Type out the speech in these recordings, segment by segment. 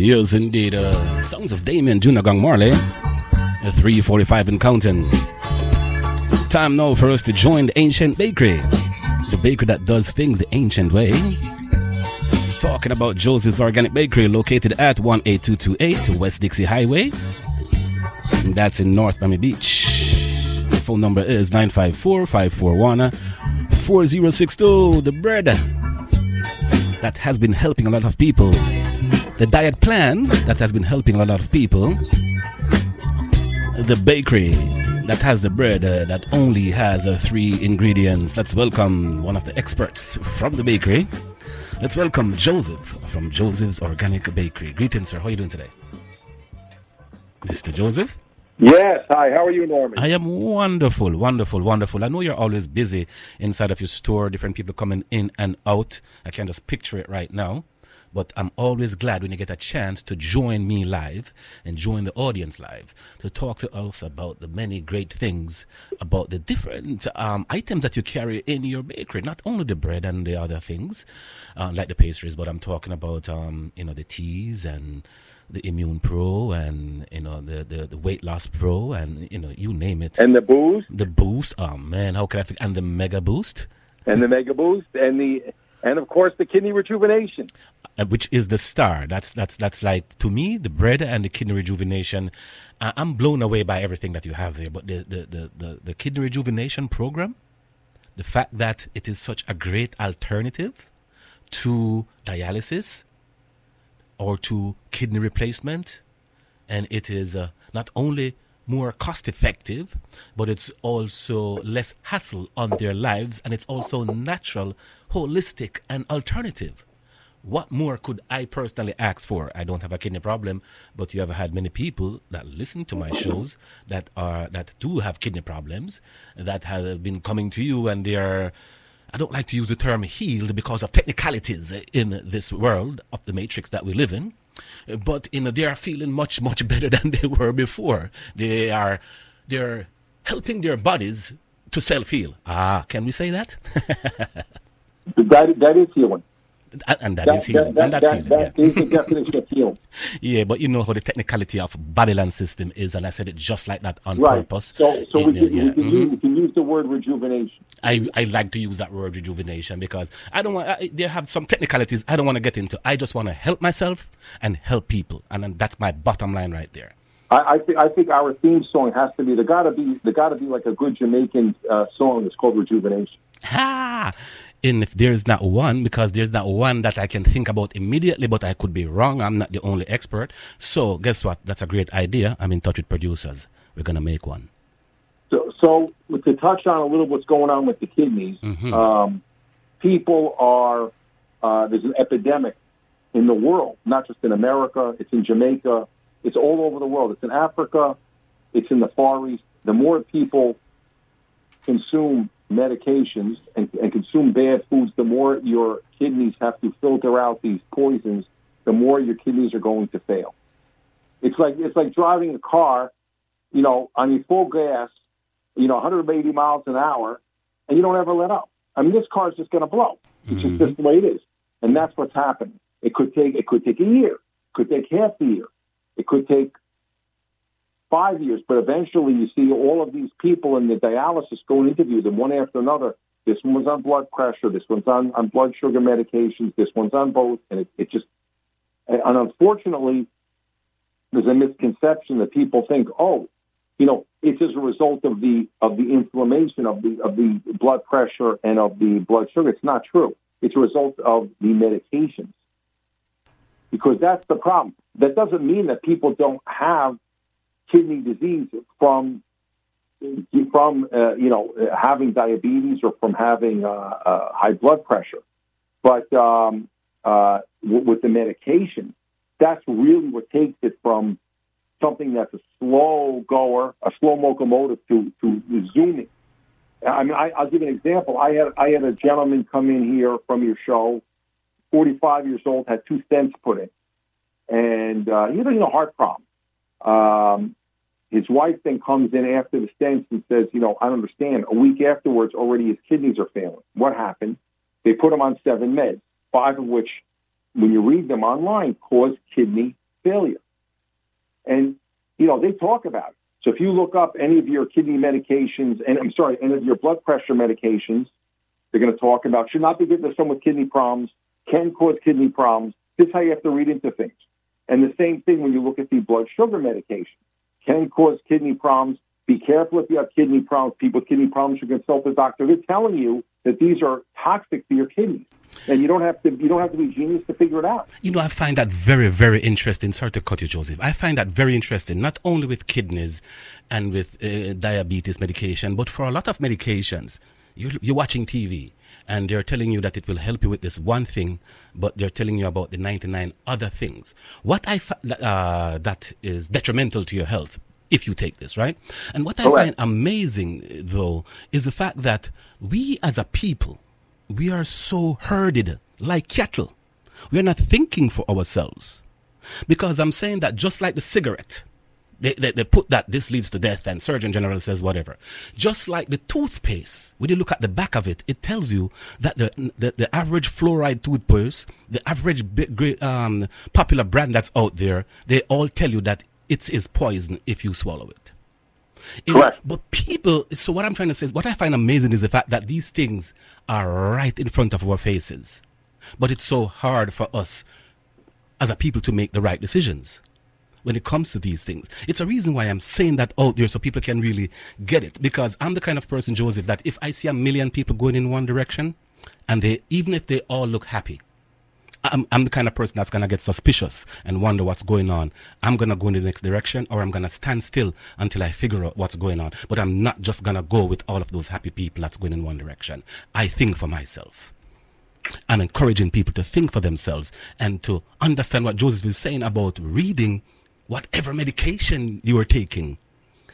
Yes, indeed. Uh, songs of Damian Jr. Gong Marley. 345 in counting. Time now for us to join the Ancient Bakery. The bakery that does things the ancient way. Talking about Joseph's Organic Bakery located at 18228 West Dixie Highway. And that's in North Miami Beach. The phone number is 954 541 4062. The bread that has been helping a lot of people. The diet plans that has been helping a lot of people. The bakery that has the bread uh, that only has uh, three ingredients. Let's welcome one of the experts from the bakery. Let's welcome Joseph from Joseph's Organic Bakery. Greetings, sir. How are you doing today? Mr. Joseph? Yes. Hi. How are you, Norman? I am wonderful, wonderful, wonderful. I know you're always busy inside of your store, different people coming in and out. I can just picture it right now. But I'm always glad when you get a chance to join me live and join the audience live to talk to us about the many great things about the different um, items that you carry in your bakery. Not only the bread and the other things uh, like the pastries, but I'm talking about um, you know the teas and the Immune Pro and you know the, the, the Weight Loss Pro and you know you name it. And the boost. The boost. Oh man, how can I? Think? And the Mega Boost. And the Mega Boost and the and of course the kidney rejuvenation. Uh, which is the star. That's that's that's like to me the bread and the kidney rejuvenation. I'm blown away by everything that you have there. But the, the, the, the, the kidney rejuvenation program, the fact that it is such a great alternative to dialysis or to kidney replacement, and it is uh, not only more cost effective, but it's also less hassle on their lives, and it's also natural, holistic, and alternative. What more could I personally ask for? I don't have a kidney problem, but you have had many people that listen to my shows that are that do have kidney problems that have been coming to you and they are I don't like to use the term healed because of technicalities in this world of the matrix that we live in. But you know, they are feeling much, much better than they were before. They are they're helping their bodies to self heal. Ah, can we say that? that, that is healing. And that, that is healing. That, and that's that, healing. that yeah. is the definition of healing. yeah, but you know how the technicality of Babylon system is, and I said it just like that on Right. purpose. So, so we, can, yeah. we, can Mhm. use, we can use the word rejuvenation. I, I like to use that word rejuvenation because I don't want I, there have some technicalities I don't want to get into. I just want to help myself and help people, and that's my bottom line right there. I, I, th- I think our theme song has to be there. Got to be there. Got to be like a good Jamaican uh, song. It's called rejuvenation. Ha! And if there's not one, because there's not one that I can think about immediately, but I could be wrong. I'm not the only expert. So guess what? That's a great idea. I'm in touch with producers. We're gonna make one. So, to touch on a little what's going on with the kidneys, Mhm. um, people are uh, there's an epidemic in the world, not just in America. It's in Jamaica. It's all over the world. It's in Africa. It's in the Far East. The more people consume medications and, and consume bad foods, the more your kidneys have to filter out these poisons. The more your kidneys are going to fail. It's like it's like driving a car, you know, on your full gas, you know, 180 miles an hour, and you don't ever let up. I mean, this car is just going to blow. It's just mm-hmm. just the way it is, and that's what's happening. It could take it could take a year, it could take half a year, it could take five years, but eventually you see all of these people in the dialysis go and interview them one after another. This one was on blood pressure, this one's on, on blood sugar medications, this one's on both, and it, it just and unfortunately, there's a misconception that people think, oh, you know, it's as a result of the of the inflammation of the of the blood pressure and of the blood sugar. It's not true. It's a result of the medications. Because that's the problem. That doesn't mean that people don't have kidney disease from from uh, you know having diabetes or from having uh, uh, high blood pressure, but um, uh, w- with the medication, that's really what takes it from something that's a slow goer, a slow locomotive to to zooming. I mean, I, I'll give an example. I had I had a gentleman come in here from your show, 45 years old, had two stents put in, and uh, he had a heart problem. Um, his wife then comes in after the stents and says, you know, I don't understand. A week afterwards, already his kidneys are failing. What happened? They put him on seven meds, five of which, when you read them online, cause kidney failure. And, you know, they talk about it. So if you look up any of your kidney medications, and I'm sorry, any of your blood pressure medications, they're going to talk about should not be given to someone with kidney problems, can cause kidney problems. This is how you have to read into things. And the same thing when you look at the blood sugar medication, can cause kidney problems. Be careful if you have kidney problems. People with kidney problems should consult a doctor. They're telling you that these are toxic to your kidneys and you don't have to you don't have to be genius to figure it out. You know, I find that very very interesting. Sorry to cut you, Joseph. I find that very interesting, not only with kidneys and with uh, diabetes medication, but for a lot of medications. You're, you're watching TV and they're telling you that it will help you with this one thing, but they're telling you about the 99 other things. What I fa- uh, that is detrimental to your health if you take this, right? And what I find amazing though is the fact that we as a people we are so herded like cattle. We are not thinking for ourselves. Because I'm saying that just like the cigarette, they, they, they, put that this leads to death and surgeon general says whatever just like the toothpaste when you look at the back of it it tells you that the the, the average fluoride toothpaste the average big, um, popular brand that's out there they all tell you that it is poison if you swallow it Correct. But people, so what I'm trying to say is, what I find amazing is the fact that these things are right in front of our faces. But it's so hard for us as a people to make the right decisions when it comes to these things. It's a reason why I'm saying that out there so people can really get it. Because I'm the kind of person, Joseph, that if I see a million people going in one direction, and they, even if they all look happy, I'm, I'm the kind of person that's going to get suspicious and wonder what's going on. I'm going to go in the next direction or I'm going to stand still until I figure out what's going on. But I'm not just going to go with all of those happy people that's going in one direction. I think for myself. I'm encouraging people to think for themselves and to understand what Joseph is saying about reading whatever medication you are taking.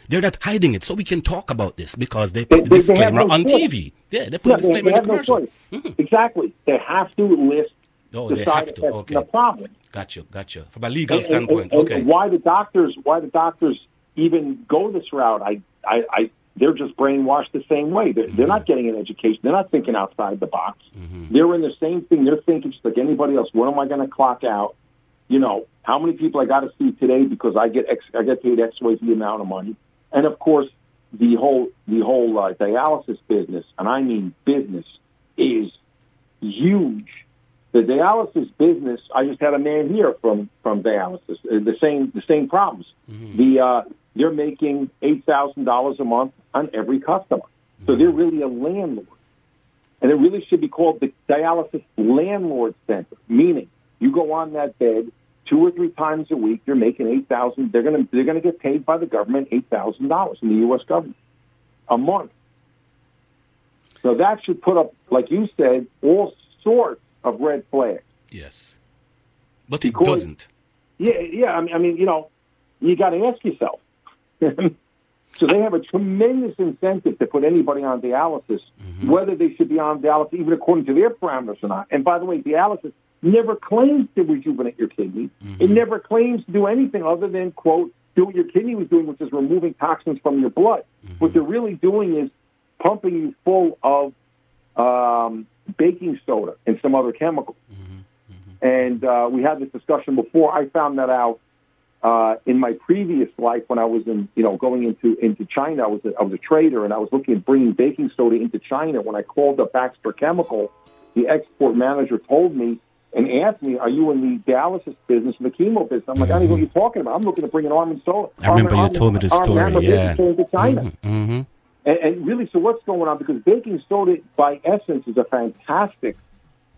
They're not hiding it, so we can talk about this because they put they, the disclaimer no on choice. TV. Yeah, they put yeah, the disclaimer they, they in the have no Mm-hmm. Exactly. They have to list Oh, the they have to. Okay. the problem. Got you. Got you. From a legal And- standpoint. and, okay. And why the doctors? Why the doctors even go this route? I, I, I they're just brainwashed the same way. They're, they're not getting an education. They're not thinking outside the box. They're in the same thing. They're thinking just like anybody else. When am I going to clock out? You know, how many people I got to see today because I get X, I get paid X, Y, Z amount of money. And of course, the whole the whole uh, dialysis business, and I mean business, is huge. The dialysis business. I just had a man here from from dialysis. Uh, The same the same problems. The uh, they're making eight thousand dollars a month on every customer, so they're really a landlord, and it really should be called the dialysis landlord center. Meaning, you go on that bed two or three times a week. You're making eight thousand. They're gonna they're gonna get paid by the government eight thousand dollars in the U.S. government a month. So that should put up, like you said, all sorts of red flags. Yes. But it Because- doesn't. Yeah, yeah. I mean, I mean, you know, you got to ask yourself. so they have a tremendous incentive to put anybody on dialysis, mm-hmm. whether they should be on dialysis, even according to their parameters or not. And by the way, dialysis never claims to rejuvenate your kidney. It mm-hmm. never claims to do anything other than quote do what your kidney was doing, which is removing toxins from your blood. Mm-hmm. What they're really doing is pumping you full of um, baking soda and some other chemicals. And uh, we had this discussion before. I found that out uh, in my previous life when I was in, you know, going into into China. I was a, I was a trader, and I was looking at bringing baking soda into China. When I called up Baxter Chemical, the export manager told me and asked me, "Are you in the dialysis business, and the chemo business?" I'm like, "I don't know what you're talking about. I'm looking to bring an arm and soda." I remember you told me the Arm and Hammer story. Yeah. baking soda to China. hmm And, and really, so what's going on? Because baking soda, by essence, is a fantastic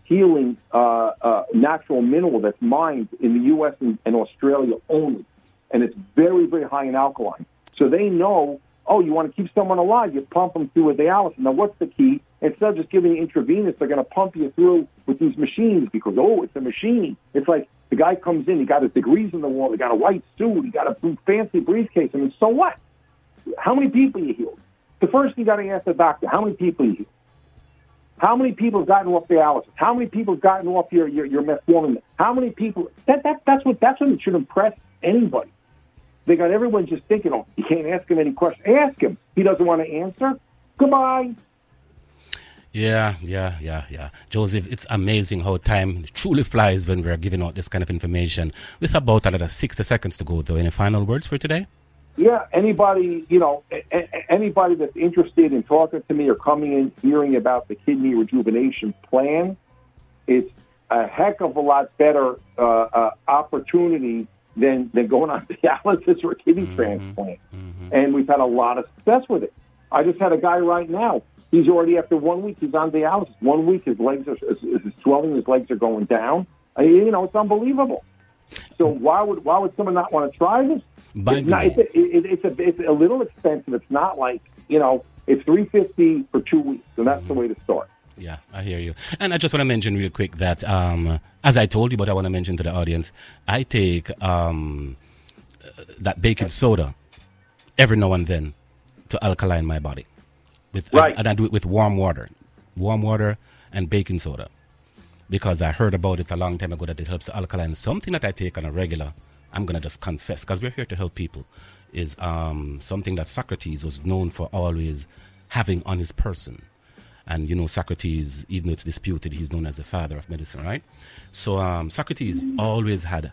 healing uh, uh, natural mineral that's mined in the U.S. and, and Australia only, and it's very, very high in alkaline. So they know, oh, you want to keep someone alive, you pump them through a dialysis. Now, what's the key? Instead of just giving you intravenous, they're going to pump you through with these machines because, oh, it's a machine. It's like the guy comes in, he got his degrees in the wall, he got a white suit, he got a fancy briefcase. I mean, so what? How many people you healed? The first thing you got to ask the doctor, how many people you? How many people have gotten off dialysis? How many people have gotten off your your, your metformin? How many people? That, that that's what that's what should impress anybody. They got everyone just thinking, oh, you can't ask him any questions. Ask him. He doesn't want to answer. Goodbye. Yeah, yeah, yeah, yeah. Joseph, it's amazing how time truly flies when we're giving out this kind of information. With about another 60 seconds to go, though. Any final words for today? Yeah, anybody, you know, a- anybody that's interested in talking to me or coming in, hearing about the kidney rejuvenation plan, it's a heck of a lot better uh, uh, opportunity than, than going on dialysis or kidney mm-hmm. transplant. Mm-hmm. And we've had a lot of success with it. I just had a guy right now He's already after one week. He's on dialysis. One week, his legs are his, swelling. His legs are going down. I you know, it's unbelievable. So why would why would someone not want to try this? It's, not, it's, a, it, it's a it's a little expensive. It's not like you know it's three fifty for two weeks, and that's mm-hmm. the way to start. Yeah, I hear you. And I just want to mention real quick that, um, as I told you, but I want to mention to the audience, I take um, that baking soda every now and then to alkaline my body with right. and, and I do it with warm water, warm water and baking soda, because I heard about it a long time ago that it helps alkaline. Something that I take on a regular, I'm gonna just confess, because we're here to help people, is um, something that Socrates was known for always having on his person. And you know, Socrates, even though it's disputed, he's known as the father of medicine, right? So um, Socrates always had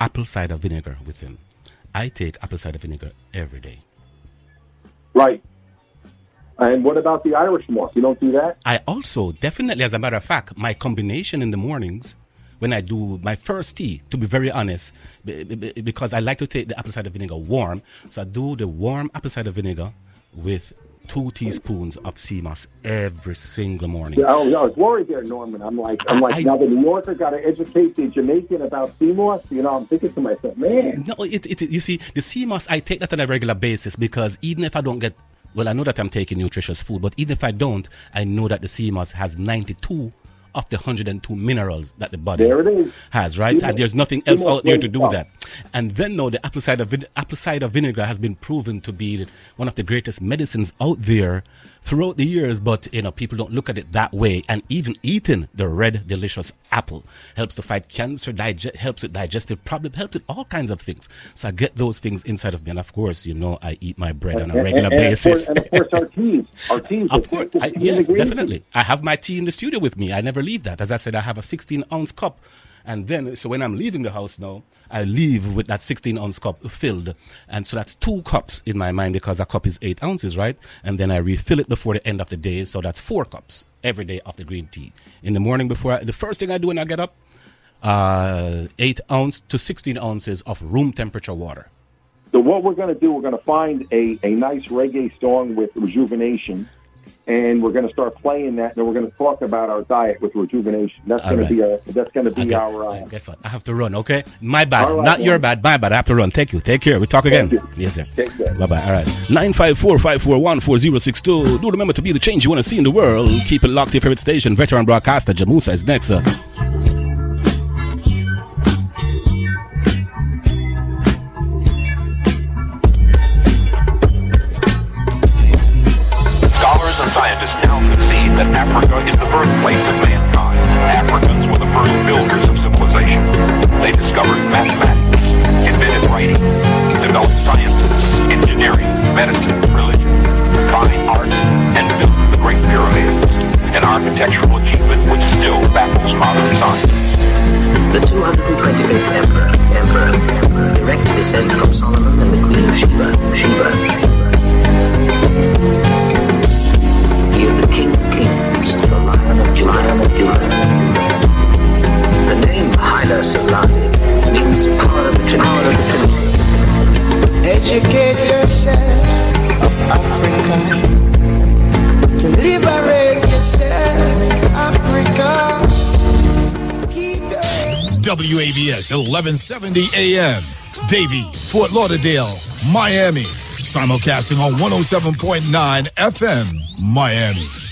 apple cider vinegar with him. I take apple cider vinegar every day. Right. And what about the Irish moss? You don't do that? I also, definitely, as a matter of fact, my combination in the mornings when I do my first tea, to be very honest, because I like to take the apple cider vinegar warm. So I do the warm apple cider vinegar with two teaspoons of sea moss every single morning. Yeah, oh, I was worried there, Norman. I'm like, I'm like, I, now the New Yorker got to educate the Jamaican about sea moss. You know, I'm thinking to myself, man. No, it, it, you see, the sea moss, I take that on a regular basis because even if I don't get well, I know that I'm taking nutritious food, but even if I don't, I know that the sea moss has 92 of the 102 minerals that the body has, right? and there's nothing else out there to do that. And then now the apple cider, apple cider vinegar has been proven to be one of the greatest medicines out there throughout the years, but you know, people don't look at it that way. And even eating the red delicious apple helps to fight cancer, digest, helps with digestive problem, helps with all kinds of things. So I get those things inside of me. And of course, you know, I eat my bread on a regular and, and, basis. And of course, and of course our teas. Our teas. of course, I, yes, definitely. I have my tea in the studio with me. I never leave that. As I said, I have a 16 ounce cup and then, so when I'm leaving the house now, I leave with that 16 ounce cup filled. And so that's two cups in my mind because a cup is eight ounces, right? And then I refill it before the end of the day. So that's four cups every day of the green tea. In the morning before, I, the first thing I do when I get up, uh, eight ounce to 16 ounces of room temperature water. So what we're going to do, we're going to find a, a nice reggae song with rejuvenation and we're going to start playing that, and we're going to talk about our diet with rejuvenation. That's going right. to be a that's going to be our. Uh, guess what? I have to run. Okay, my bad, right, not man. your bad, my bad. I have to run. Thank you. Take care. We talk again. Yes, sir. Bye bye. All right. Nine five four five four one four zero six two. Do remember to be the change you want to see in the world. Keep it locked. To your favorite station, veteran broadcaster Jamusa is next. Sir. WAVS 1170 AM, Davie, Fort Lauderdale, Miami. Simulcasting on 107.9 FM, Miami.